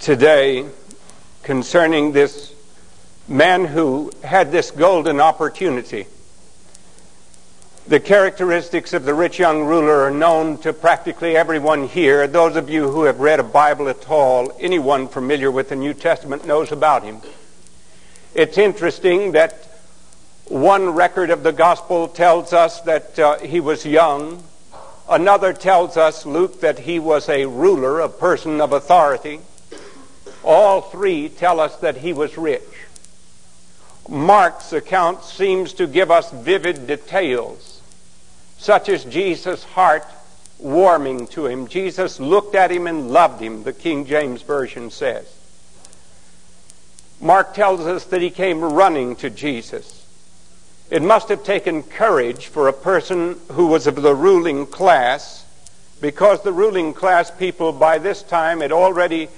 today concerning this man who had this golden opportunity. The characteristics of the rich young ruler are known to practically everyone here. Those of you who have read a Bible at all, anyone familiar with the New Testament knows about him. It's interesting that one record of the gospel tells us that uh, he was young. Another tells us, Luke, that he was a ruler, a person of authority. All three tell us that he was rich. Mark's account seems to give us vivid details, such as Jesus' heart warming to him. Jesus looked at him and loved him, the King James Version says. Mark tells us that he came running to Jesus. It must have taken courage for a person who was of the ruling class, because the ruling class people by this time had already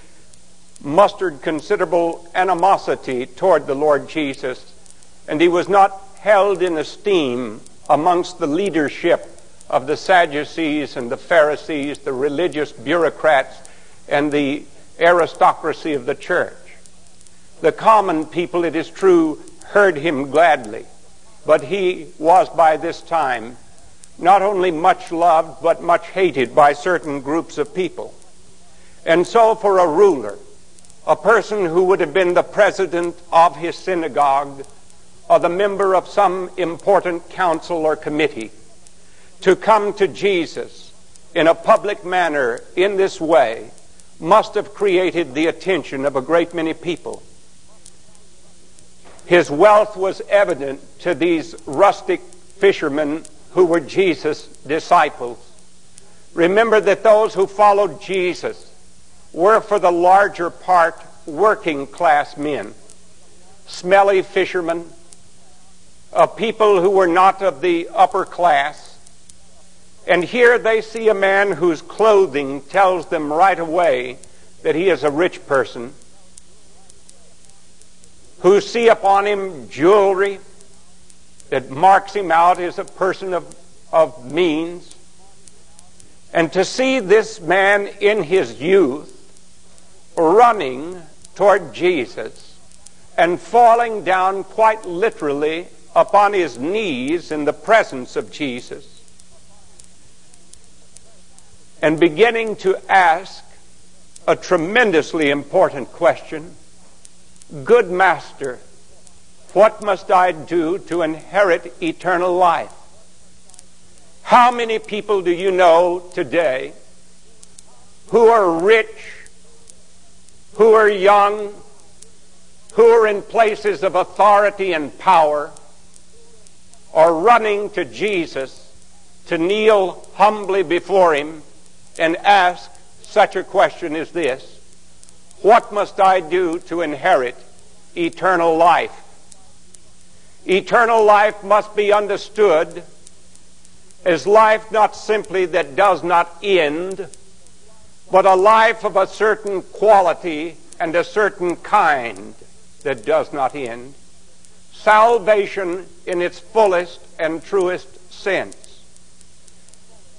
mustered considerable animosity toward the Lord Jesus, and he was not held in esteem amongst the leadership of the Sadducees and the Pharisees, the religious bureaucrats, and the aristocracy of the church. The common people, it is true, heard him gladly, but he was by this time not only much loved, but much hated by certain groups of people. And so, for a ruler, a person who would have been the president of his synagogue or the member of some important council or committee to come to Jesus in a public manner in this way must have created the attention of a great many people. His wealth was evident to these rustic fishermen who were Jesus' disciples. Remember that those who followed Jesus were for the larger part working class men, smelly fishermen, uh, people who were not of the upper class. And here they see a man whose clothing tells them right away that he is a rich person, who see upon him jewelry that marks him out as a person of, of means. And to see this man in his youth running toward Jesus and falling down quite literally upon his knees in the presence of Jesus and beginning to ask a tremendously important question Good Master, what must I do to inherit eternal life? How many people do you know today who are rich who are young, who are in places of authority and power, are running to Jesus to kneel humbly before him and ask such a question as this What must I do to inherit eternal life? Eternal life must be understood as life not simply that does not end but a life of a certain quality and a certain kind that does not end. Salvation in its fullest and truest sense.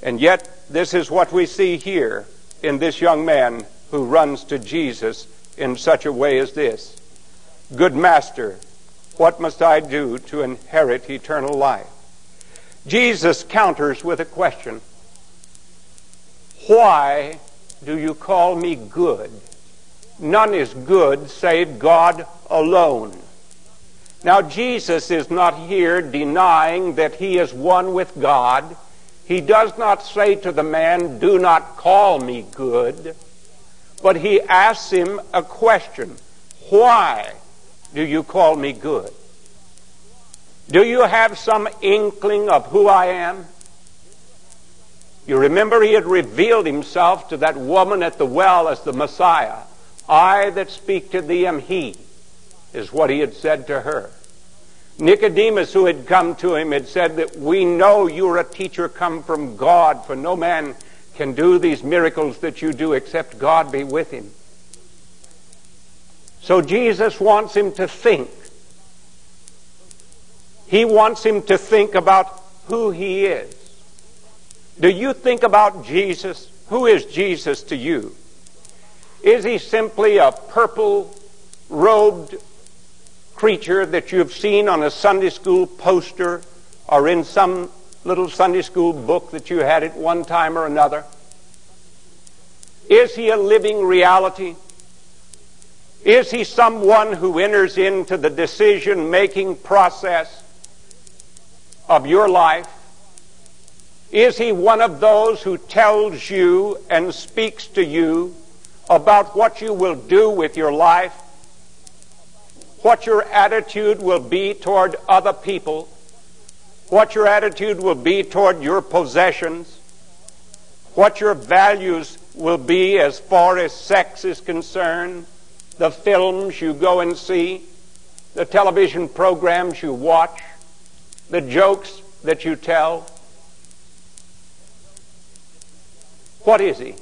And yet, this is what we see here in this young man who runs to Jesus in such a way as this Good Master, what must I do to inherit eternal life? Jesus counters with a question Why do you call me good? None is good save God alone. Now, Jesus is not here denying that he is one with God. He does not say to the man, Do not call me good. But he asks him a question Why do you call me good? Do you have some inkling of who I am? You remember he had revealed himself to that woman at the well as the Messiah. I that speak to thee am he, is what he had said to her. Nicodemus, who had come to him, had said that we know you're a teacher come from God, for no man can do these miracles that you do except God be with him. So Jesus wants him to think. He wants him to think about who he is. Do you think about Jesus? Who is Jesus to you? Is he simply a purple robed creature that you've seen on a Sunday school poster or in some little Sunday school book that you had at one time or another? Is he a living reality? Is he someone who enters into the decision making process of your life? Is he one of those who tells you and speaks to you about what you will do with your life? What your attitude will be toward other people? What your attitude will be toward your possessions? What your values will be as far as sex is concerned? the films you go and see, the television programs you watch, the jokes that you tell. What is he?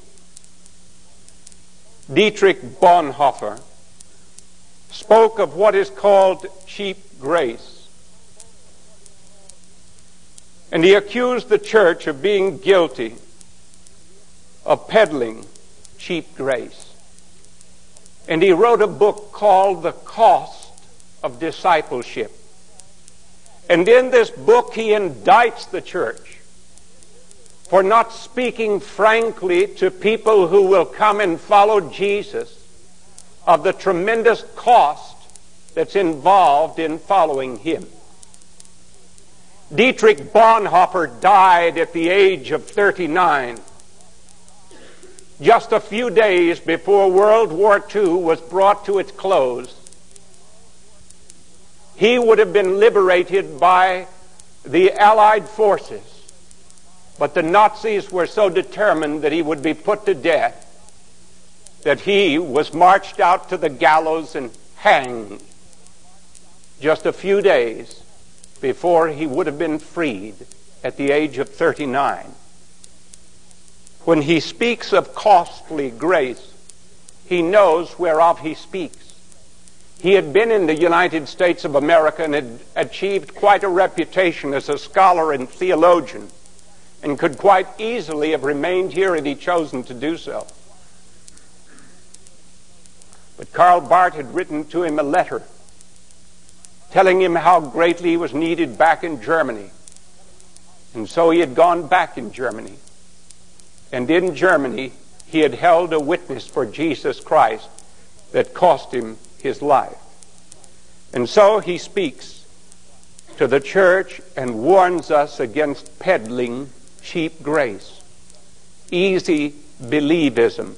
Dietrich Bonhoeffer spoke of what is called cheap grace. And he accused the church of being guilty of peddling cheap grace. And he wrote a book called The Cost of Discipleship. And in this book, he indicts the church for not speaking frankly to people who will come and follow Jesus of the tremendous cost that's involved in following him. Dietrich Bonhoeffer died at the age of 39 just a few days before World War II was brought to its close, he would have been liberated by the Allied forces. But the Nazis were so determined that he would be put to death that he was marched out to the gallows and hanged just a few days before he would have been freed at the age of 39 when he speaks of costly grace, he knows whereof he speaks. He had been in the United States of America and had achieved quite a reputation as a scholar and theologian and could quite easily have remained here had he chosen to do so. But Karl Barth had written to him a letter telling him how greatly he was needed back in Germany. And so he had gone back in Germany. And in Germany, he had held a witness for Jesus Christ that cost him his life. And so he speaks to the church and warns us against peddling cheap grace, easy believism,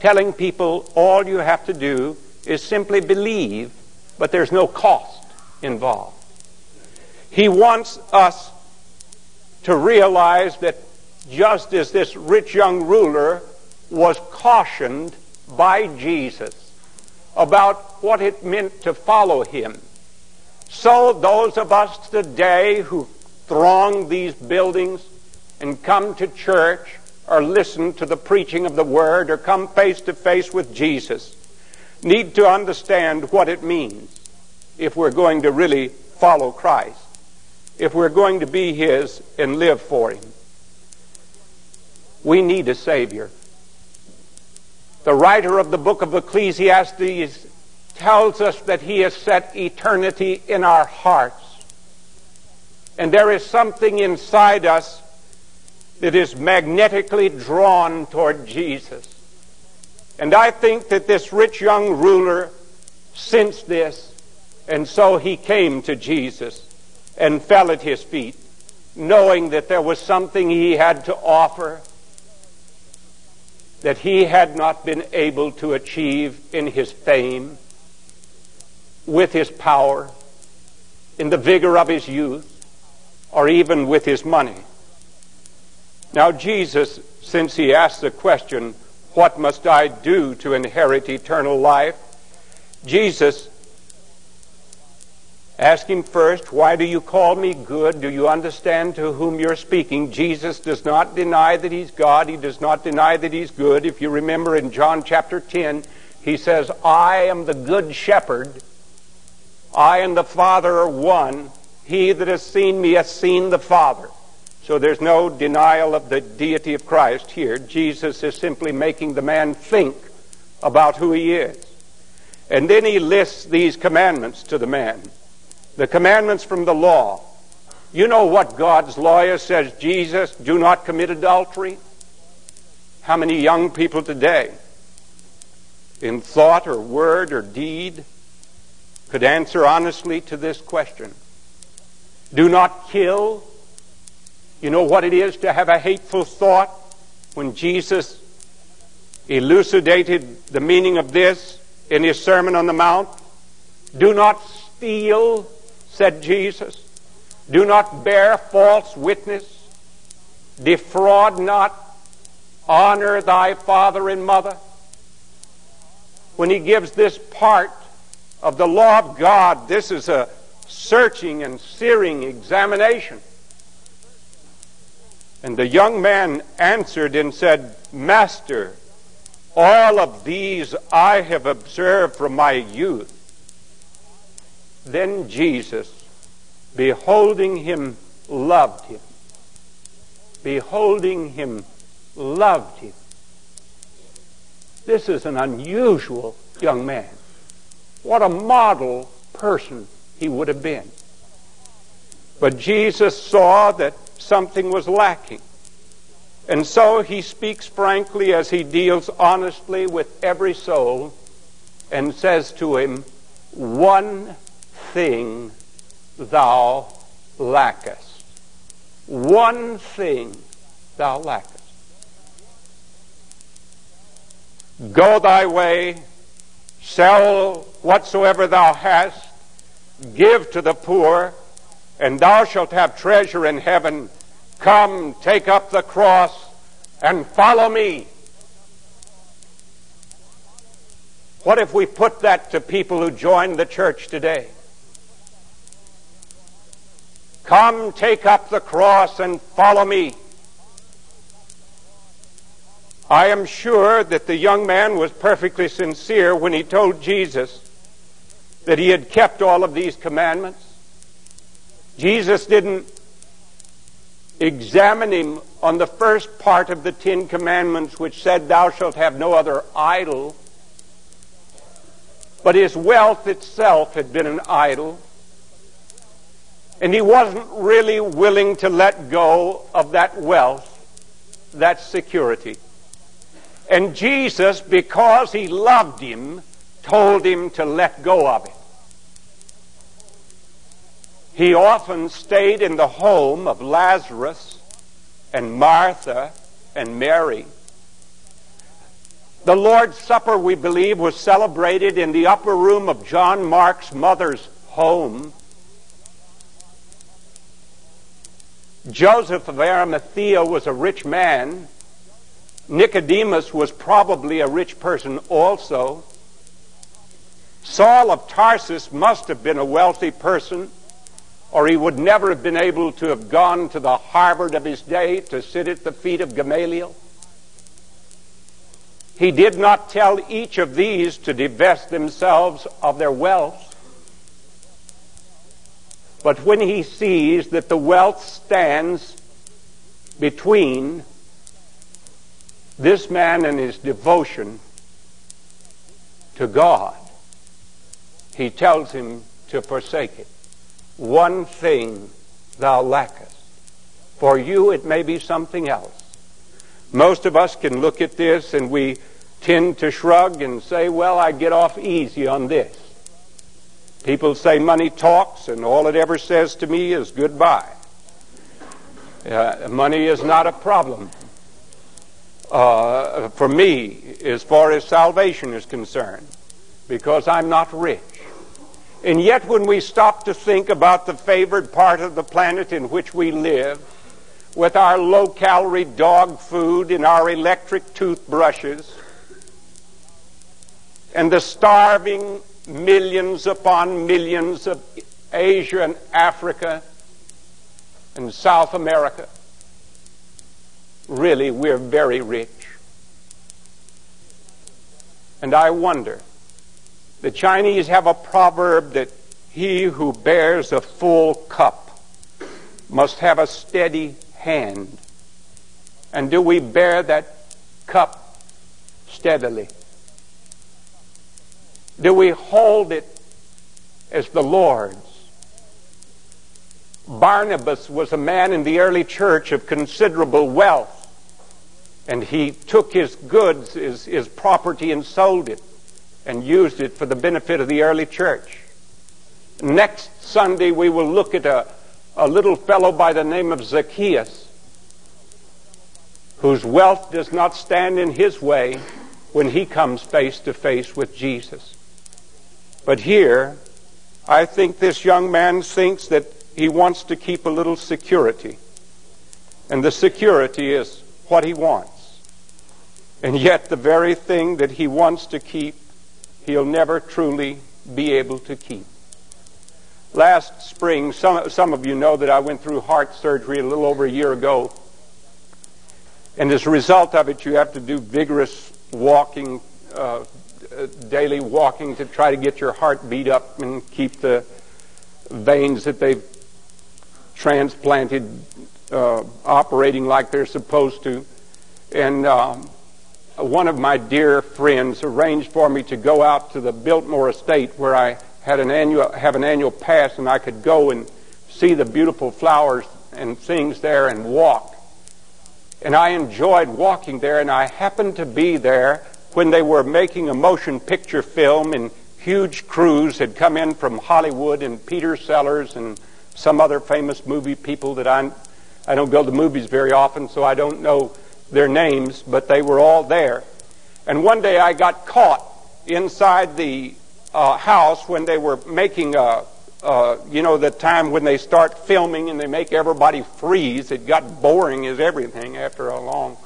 telling people all you have to do is simply believe, but there's no cost involved. He wants us to realize that just as this rich young ruler was cautioned by Jesus about what it meant to follow him. So those of us today who throng these buildings and come to church or listen to the preaching of the word or come face to face with Jesus need to understand what it means if we're going to really follow Christ, if we're going to be his and live for him. We need a Savior. The writer of the book of Ecclesiastes tells us that he has set eternity in our hearts. And there is something inside us that is magnetically drawn toward Jesus. And I think that this rich young ruler sensed this, and so he came to Jesus and fell at his feet, knowing that there was something he had to offer that he had not been able to achieve in his fame, with his power, in the vigor of his youth, or even with his money. Now, Jesus, since he asked the question, What must I do to inherit eternal life? Jesus Ask him first, why do you call me good? Do you understand to whom you're speaking? Jesus does not deny that he's God. He does not deny that he's good. If you remember in John chapter 10, he says, I am the good shepherd. I and the Father are one. He that has seen me has seen the Father. So there's no denial of the deity of Christ here. Jesus is simply making the man think about who he is. And then he lists these commandments to the man. The commandments from the law. You know what God's lawyer says, Jesus, do not commit adultery? How many young people today, in thought or word or deed, could answer honestly to this question? Do not kill. You know what it is to have a hateful thought? When Jesus elucidated the meaning of this in his Sermon on the Mount, do not steal, said Jesus. Do not bear false witness. Defraud not. Honor thy father and mother. When he gives this part of the law of God, this is a searching and searing examination. And the young man answered and said, Master, all of these I have observed from my youth. Then Jesus, beholding him, loved him. Beholding him, loved him. This is an unusual young man. What a model person he would have been. But Jesus saw that something was lacking. And so he speaks frankly as he deals honestly with every soul and says to him, One thing thou lackest. One thing thou lackest. Go thy way, sell whatsoever thou hast, Give to the poor, and thou shalt have treasure in heaven. Come, take up the cross, and follow me. What if we put that to people who join the church today? Come, take up the cross, and follow me. I am sure that the young man was perfectly sincere when he told Jesus that he had kept all of these commandments. Jesus didn't examine him on the first part of the Ten Commandments, which said, Thou shalt have no other idol. But his wealth itself had been an idol. And he wasn't really willing to let go of that wealth, that security. And Jesus, because he loved him, told him to let go of it. He often stayed in the home of Lazarus and Martha and Mary. The Lord's Supper, we believe, was celebrated in the upper room of John Mark's mother's home. Joseph of Arimathea was a rich man. Nicodemus was probably a rich person also. Saul of Tarsus must have been a wealthy person, or he would never have been able to have gone to the Harvard of his day to sit at the feet of Gamaliel. He did not tell each of these to divest themselves of their wealth. But when he sees that the wealth stands between this man and his devotion to God, he tells him to forsake it. One thing thou lackest. For you, it may be something else. Most of us can look at this and we tend to shrug and say, well, I get off easy on this. People say money talks, and all it ever says to me is goodbye. Uh, money is not a problem uh, for me as far as salvation is concerned because I'm not rich. And yet, when we stop to think about the favored part of the planet in which we live, with our low calorie dog food and our electric toothbrushes, and the starving millions upon millions of Asia and Africa and South America, really, we're very rich. And I wonder the Chinese have a proverb that he who bears a full cup must have a steady hand. And do we bear that cup steadily? Do we hold it as the Lord's? Barnabas was a man in the early church of considerable wealth, and he took his goods, his, his property, and sold it and used it for the benefit of the early church. Next Sunday, we will look at a, a little fellow by the name of Zacchaeus, whose wealth does not stand in his way when he comes face to face with Jesus. But here, I think this young man thinks that he wants to keep a little security. And the security is what he wants. And yet, the very thing that he wants to keep, he'll never truly be able to keep. Last spring, some, some of you know that I went through heart surgery a little over a year ago. And as a result of it, you have to do vigorous walking, uh, daily walking to try to get your heart beat up and keep the veins that they've transplanted uh, operating like they're supposed to. And um, one of my dear friends arranged for me to go out to the Biltmore Estate where I had an annual have an annual pass and I could go and see the beautiful flowers and things there and walk. And I enjoyed walking there and I happened to be there when they were making a motion picture film and huge crews had come in from Hollywood and Peter Sellers and some other famous movie people that I I don't go to movies very often so I don't know their names, but they were all there. And one day I got caught inside the uh, house when they were making a, uh, you know, the time when they start filming and they make everybody freeze. It got boring as everything after a long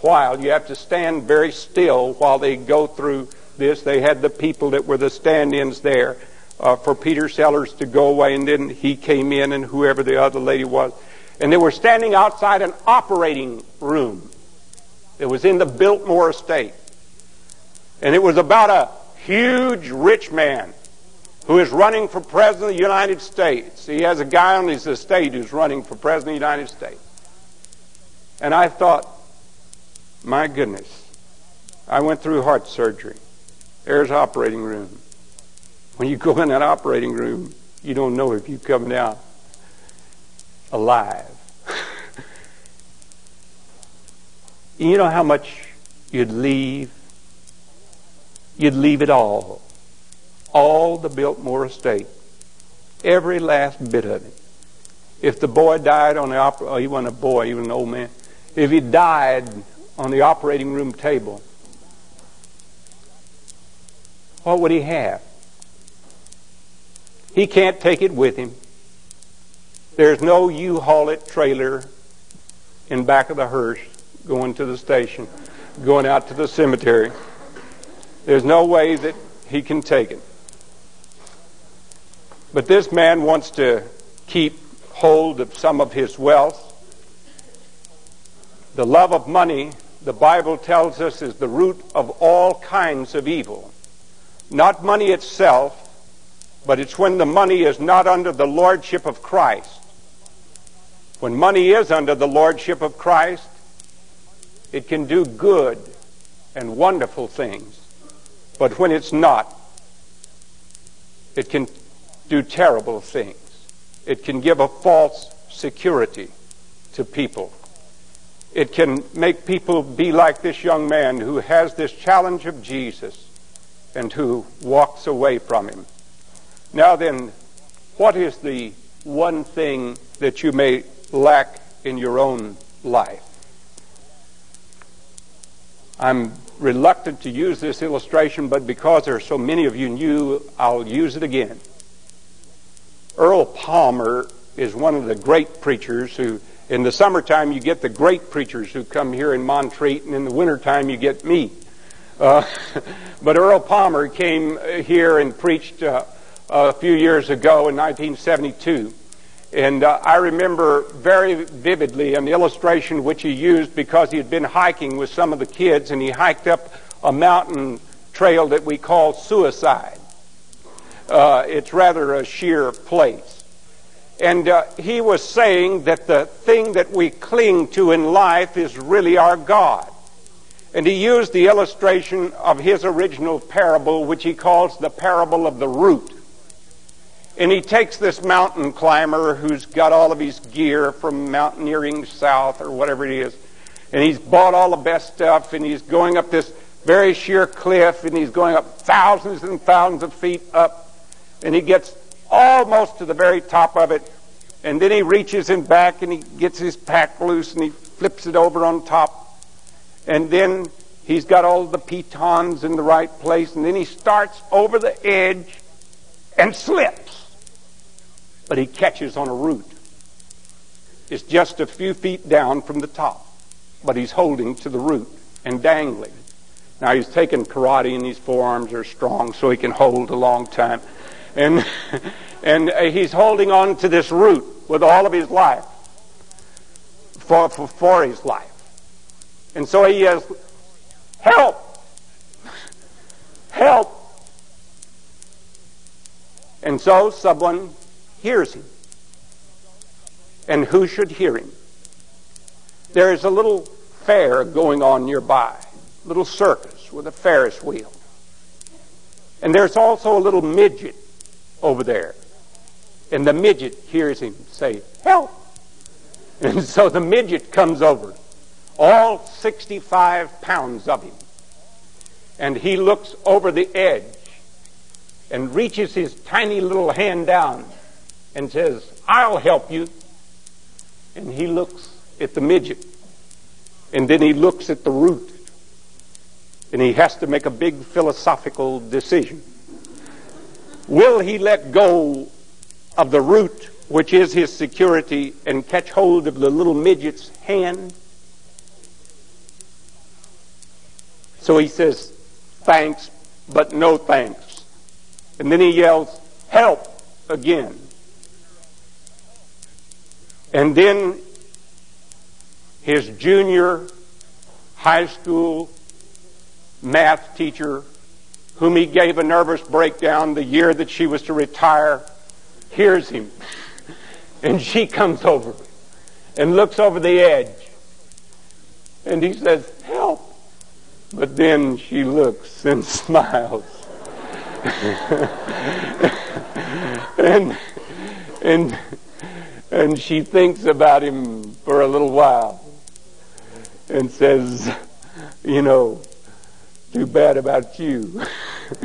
while. You have to stand very still while they go through this. They had the people that were the stand-ins there uh, for Peter Sellers to go away, and then he came in, and whoever the other lady was, and they were standing outside an operating room. It was in the Biltmore estate. And it was about a huge rich man who is running for president of the United States. He has a guy on his estate who's running for president of the United States. And I thought, my goodness, I went through heart surgery. There's operating room. When you go in that operating room, you don't know if you're coming out alive. You know how much you'd leave? You'd leave it all. All the Biltmore estate. Every last bit of it. If the boy died on the opera, oh, he wasn't a boy, he was an old man. If he died on the operating room table, what would he have? He can't take it with him. There's no U-Haul it trailer in back of the hearse going to the station, going out to the cemetery. There's no way that he can take it. But this man wants to keep hold of some of his wealth. The love of money, the Bible tells us, is the root of all kinds of evil. Not money itself, but it's when the money is not under the lordship of Christ. When money is under the lordship of Christ, it can do good and wonderful things. But when it's not, it can do terrible things. It can give a false security to people. It can make people be like this young man who has this challenge of Jesus and who walks away from him. Now then, what is the one thing that you may lack in your own life? I'm reluctant to use this illustration, but because there are so many of you new, I'll use it again. Earl Palmer is one of the great preachers who, in the summertime, you get the great preachers who come here in Montreat, and in the wintertime, you get me. Uh, but Earl Palmer came here and preached uh, a few years ago in 1972. And uh, I remember very vividly an illustration which he used because he had been hiking with some of the kids and he hiked up a mountain trail that we call suicide. Uh, it's rather a sheer place. And uh, he was saying that the thing that we cling to in life is really our God. And he used the illustration of his original parable, which he calls the parable of the root. And he takes this mountain climber who's got all of his gear from mountaineering south or whatever it is, and he's bought all the best stuff, and he's going up this very sheer cliff, and he's going up thousands and thousands of feet up, and he gets almost to the very top of it, and then he reaches in back and he gets his pack loose and he flips it over on top, and then he's got all the pitons in the right place, and then he starts over the edge and slips. But he catches on a root. It's just a few feet down from the top, but he's holding to the root and dangling. Now he's taken karate and his forearms are strong so he can hold a long time. And, and uh, he's holding on to this root with all of his life for, for, for his life. And so he yells, help! Help! And so someone hears him. And who should hear him? There is a little fair going on nearby, little circus with a Ferris wheel. And there's also a little midget over there. And the midget hears him say, Help! And so the midget comes over, all 65 pounds of him. And he looks over the edge and reaches his tiny little hand down and says, I'll help you. And he looks at the midget. And then he looks at the root. And he has to make a big philosophical decision. Will he let go of the root, which is his security, and catch hold of the little midget's hand? So he says, thanks, but no thanks. And then he yells, help again. And then his junior high school math teacher, whom he gave a nervous breakdown the year that she was to retire, hears him. And she comes over and looks over the edge. And he says, Help. But then she looks and smiles. and, and and she thinks about him for a little while and says, you know, too bad about you.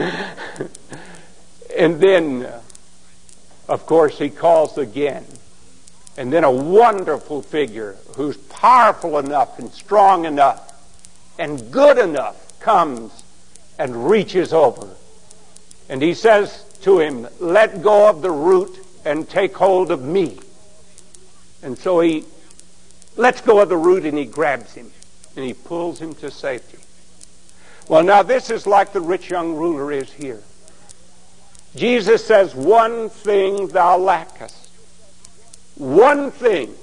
and then, uh, of course, he calls again. And then a wonderful figure who's powerful enough and strong enough and good enough comes and reaches over. And he says to him, let go of the root and take hold of me. And so he lets go of the root and he grabs him and he pulls him to safety. Well, now this is like the rich young ruler is here. Jesus says, One thing thou lackest. One thing.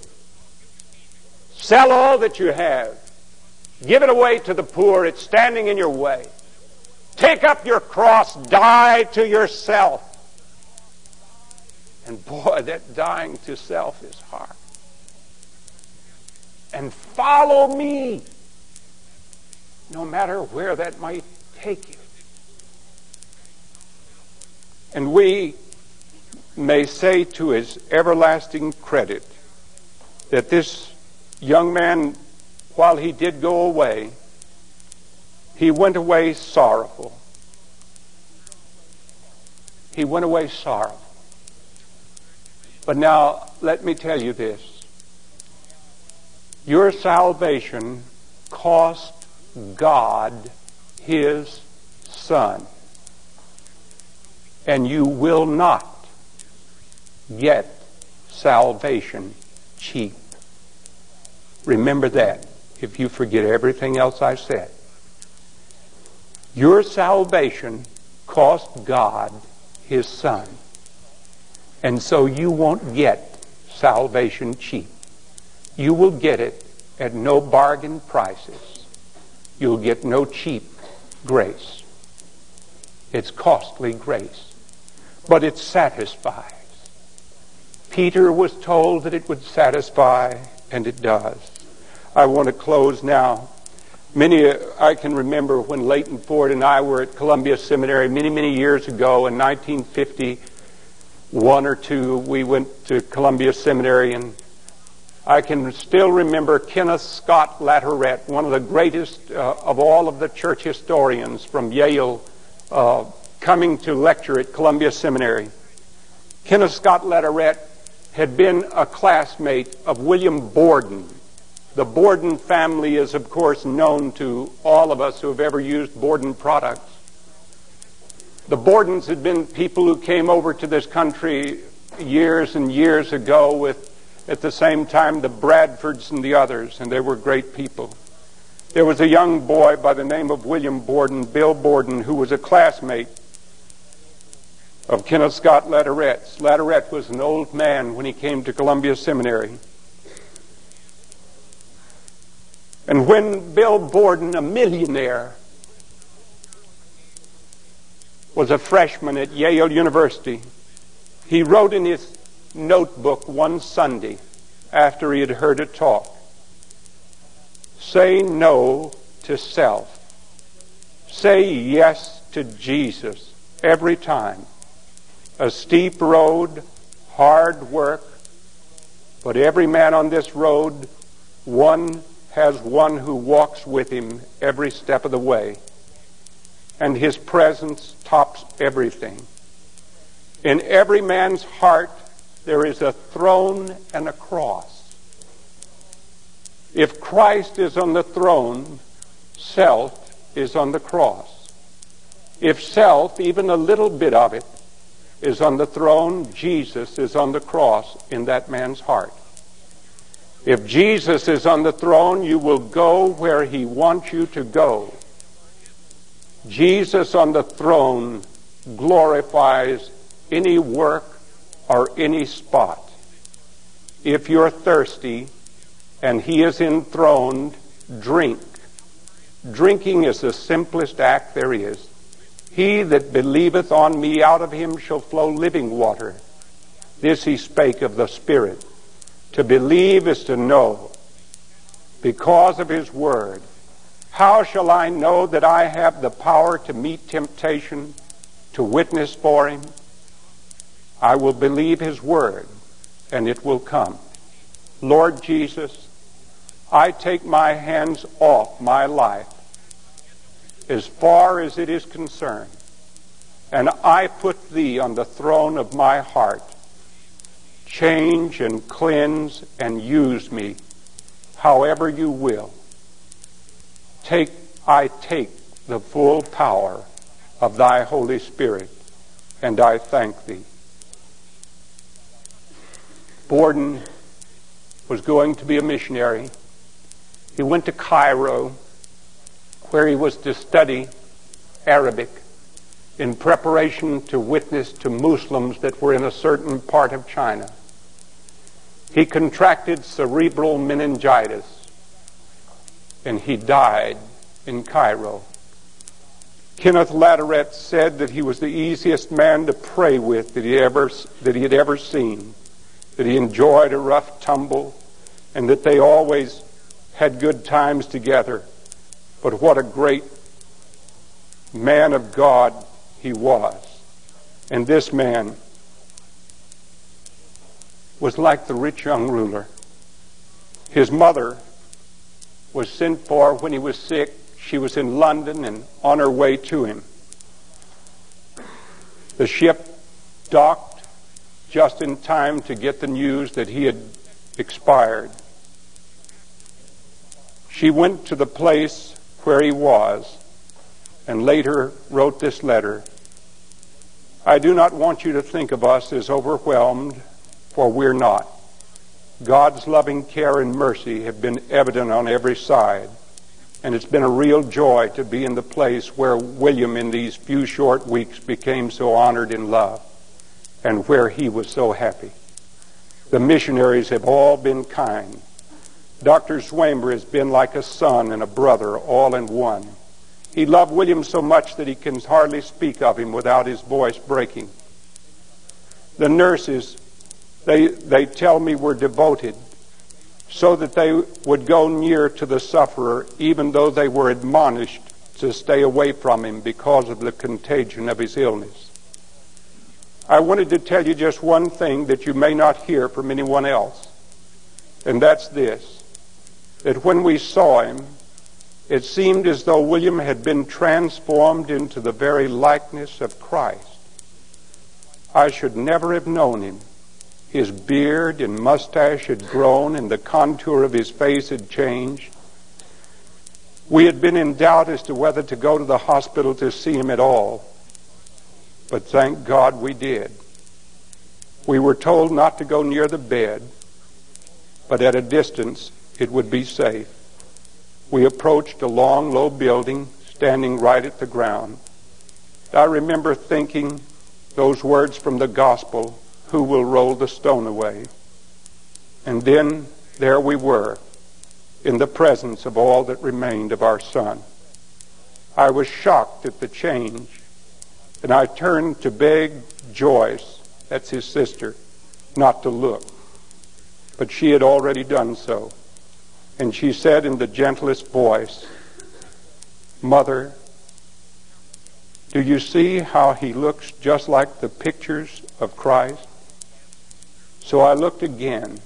Sell all that you have. Give it away to the poor. It's standing in your way. Take up your cross. Die to yourself. And boy, that dying to self is hard and follow me, no matter where that might take you. And we may say to his everlasting credit that this young man, while he did go away, he went away sorrowful. He went away sorrowful. But now, let me tell you this. Your salvation cost God his son. And you will not get salvation cheap. Remember that if you forget everything else I said. Your salvation cost God his son. And so you won't get salvation cheap. You will get it at no bargain prices. You'll get no cheap grace. It's costly grace, but it satisfies. Peter was told that it would satisfy, and it does. I want to close now Many, I can remember when Leighton Ford and I were at Columbia Seminary many, many years ago in 1951 or two. We went to Columbia Seminary, and I can still remember Kenneth Scott Latourette, one of the greatest uh, of all of the church historians from Yale, uh, coming to lecture at Columbia Seminary. Kenneth Scott Latourette had been a classmate of William Borden, the Borden family is, of course, known to all of us who have ever used Borden products. The Bordens had been people who came over to this country years and years ago with, at the same time, the Bradfords and the others, and they were great people. There was a young boy by the name of William Borden, Bill Borden, who was a classmate of Kenneth Scott Latourette. Latourette was an old man when he came to Columbia Seminary. And when Bill Borden, a millionaire, was a freshman at Yale University, he wrote in his notebook one Sunday after he had heard a talk Say no to self. Say yes to Jesus every time. A steep road, hard work, but every man on this road, one has one who walks with him every step of the way, and his presence tops everything. In every man's heart, there is a throne and a cross. If Christ is on the throne, self is on the cross. If self, even a little bit of it, is on the throne, Jesus is on the cross in that man's heart. If Jesus is on the throne, you will go where he wants you to go. Jesus on the throne glorifies any work or any spot. If you're thirsty and he is enthroned, drink. Drinking is the simplest act there is. He that believeth on me, out of him shall flow living water. This he spake of the Spirit. To believe is to know because of his word. How shall I know that I have the power to meet temptation, to witness for him? I will believe his word, and it will come. Lord Jesus, I take my hands off my life as far as it is concerned, and I put thee on the throne of my heart change and cleanse and use me however you will. Take, I take the full power of thy Holy Spirit, and I thank thee. Borden was going to be a missionary. He went to Cairo, where he was to study Arabic in preparation to witness to Muslims that were in a certain part of China. He contracted cerebral meningitis and he died in Cairo. Kenneth Latourette said that he was the easiest man to pray with that he, ever, that he had ever seen, that he enjoyed a rough tumble, and that they always had good times together. But what a great man of God he was. And this man was like the rich young ruler. His mother was sent for when he was sick. She was in London and on her way to him. The ship docked just in time to get the news that he had expired. She went to the place where he was and later wrote this letter. I do not want you to think of us as overwhelmed for we're not. God's loving care and mercy have been evident on every side, and it's been a real joy to be in the place where William, in these few short weeks, became so honored in love, and where he was so happy. The missionaries have all been kind. Dr. Zwemer has been like a son and a brother all in one. He loved William so much that he can hardly speak of him without his voice breaking. The nurses they, they tell me we're devoted. so that they would go near to the sufferer, even though they were admonished to stay away from him because of the contagion of his illness. I wanted to tell you just one thing that you may not hear from anyone else, and that's this that when we saw him, it seemed as though William had been transformed into the very likeness of Christ. I should never have known him. His beard and mustache had grown, and the contour of his face had changed. We had been in doubt as to whether to go to the hospital to see him at all. But thank God we did. We were told not to go near the bed, but at a distance it would be safe. We approached a long, low building standing right at the ground. I remember thinking those words from the gospel, who will roll the stone away? And then there we were in the presence of all that remained of our son. I was shocked at the change, and I turned to beg Joyce, that's his sister, not to look. But she had already done so. And she said in the gentlest voice, Mother, do you see how he looks just like the pictures of Christ? So I looked again,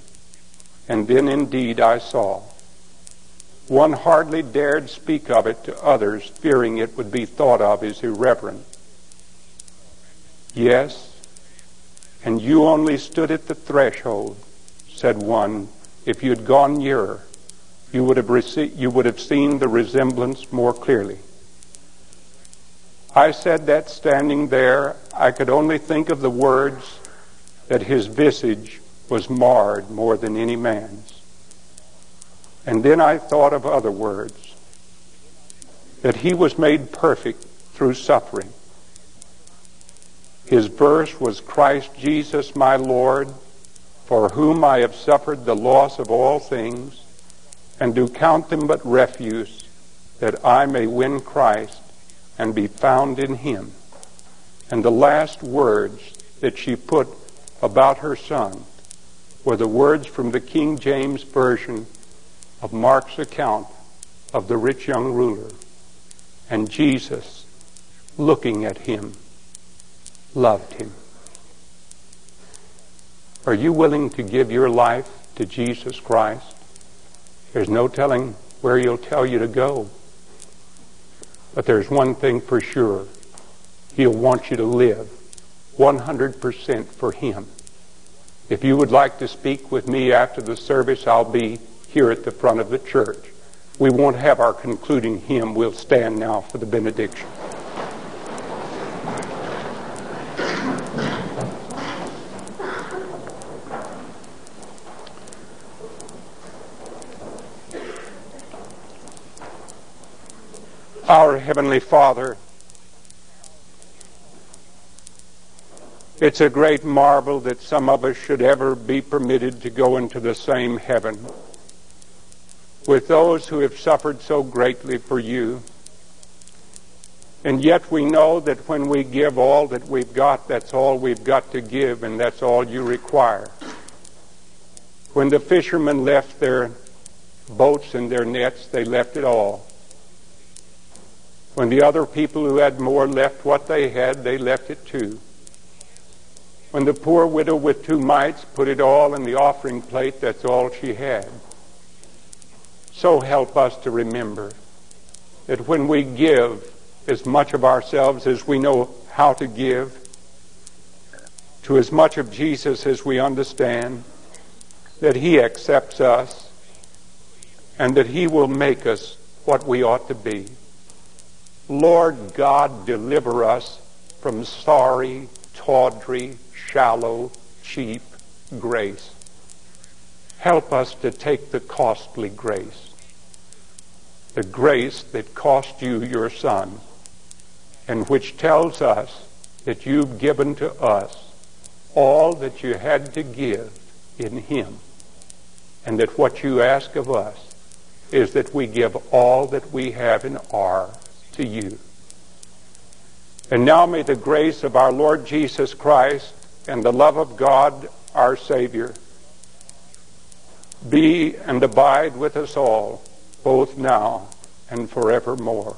and then indeed I saw. One hardly dared speak of it to others, fearing it would be thought of as irreverent. Yes, and you only stood at the threshold, said one, if you'd gone nearer you would have, received, you would have seen the resemblance more clearly. I said that standing there, I could only think of the words that his visage was marred more than any man's. And then I thought of other words that he was made perfect through suffering. His verse was Christ Jesus my Lord, for whom I have suffered the loss of all things and do count them but refuse, that I may win Christ and be found in him. And the last words that she put about her son were the words from the King James Version of Mark's account of the rich young ruler. And Jesus, looking at him, loved him. Are you willing to give your life to Jesus Christ? There's no telling where he'll tell you to go. But there's one thing for sure. He'll want you to live 100% for him. If you would like to speak with me after the service, I'll be here at the front of the church. We won't have our concluding hymn. We'll stand now for the benediction. Our Heavenly Father, it's a great marvel that some of us should ever be permitted to go into the same heaven with those who have suffered so greatly for you. And yet we know that when we give all that we've got, that's all we've got to give, and that's all you require. When the fishermen left their boats and their nets, they left it all. When the other people who had more left what they had, they left it too. When the poor widow with two mites put it all in the offering plate, that's all she had. So help us to remember that when we give as much of ourselves as we know how to give, to as much of Jesus as we understand, that He accepts us and that He will make us what we ought to be. Lord God, deliver us from sorry, tawdry, shallow, cheap grace. Help us to take the costly grace, the grace that cost you your Son, and which tells us that you've given to us all that you had to give in Him, and that what you ask of us is that we give all that we have and are to you. And now may the grace of our Lord Jesus Christ and the love of God our Savior be and abide with us all, both now and forevermore.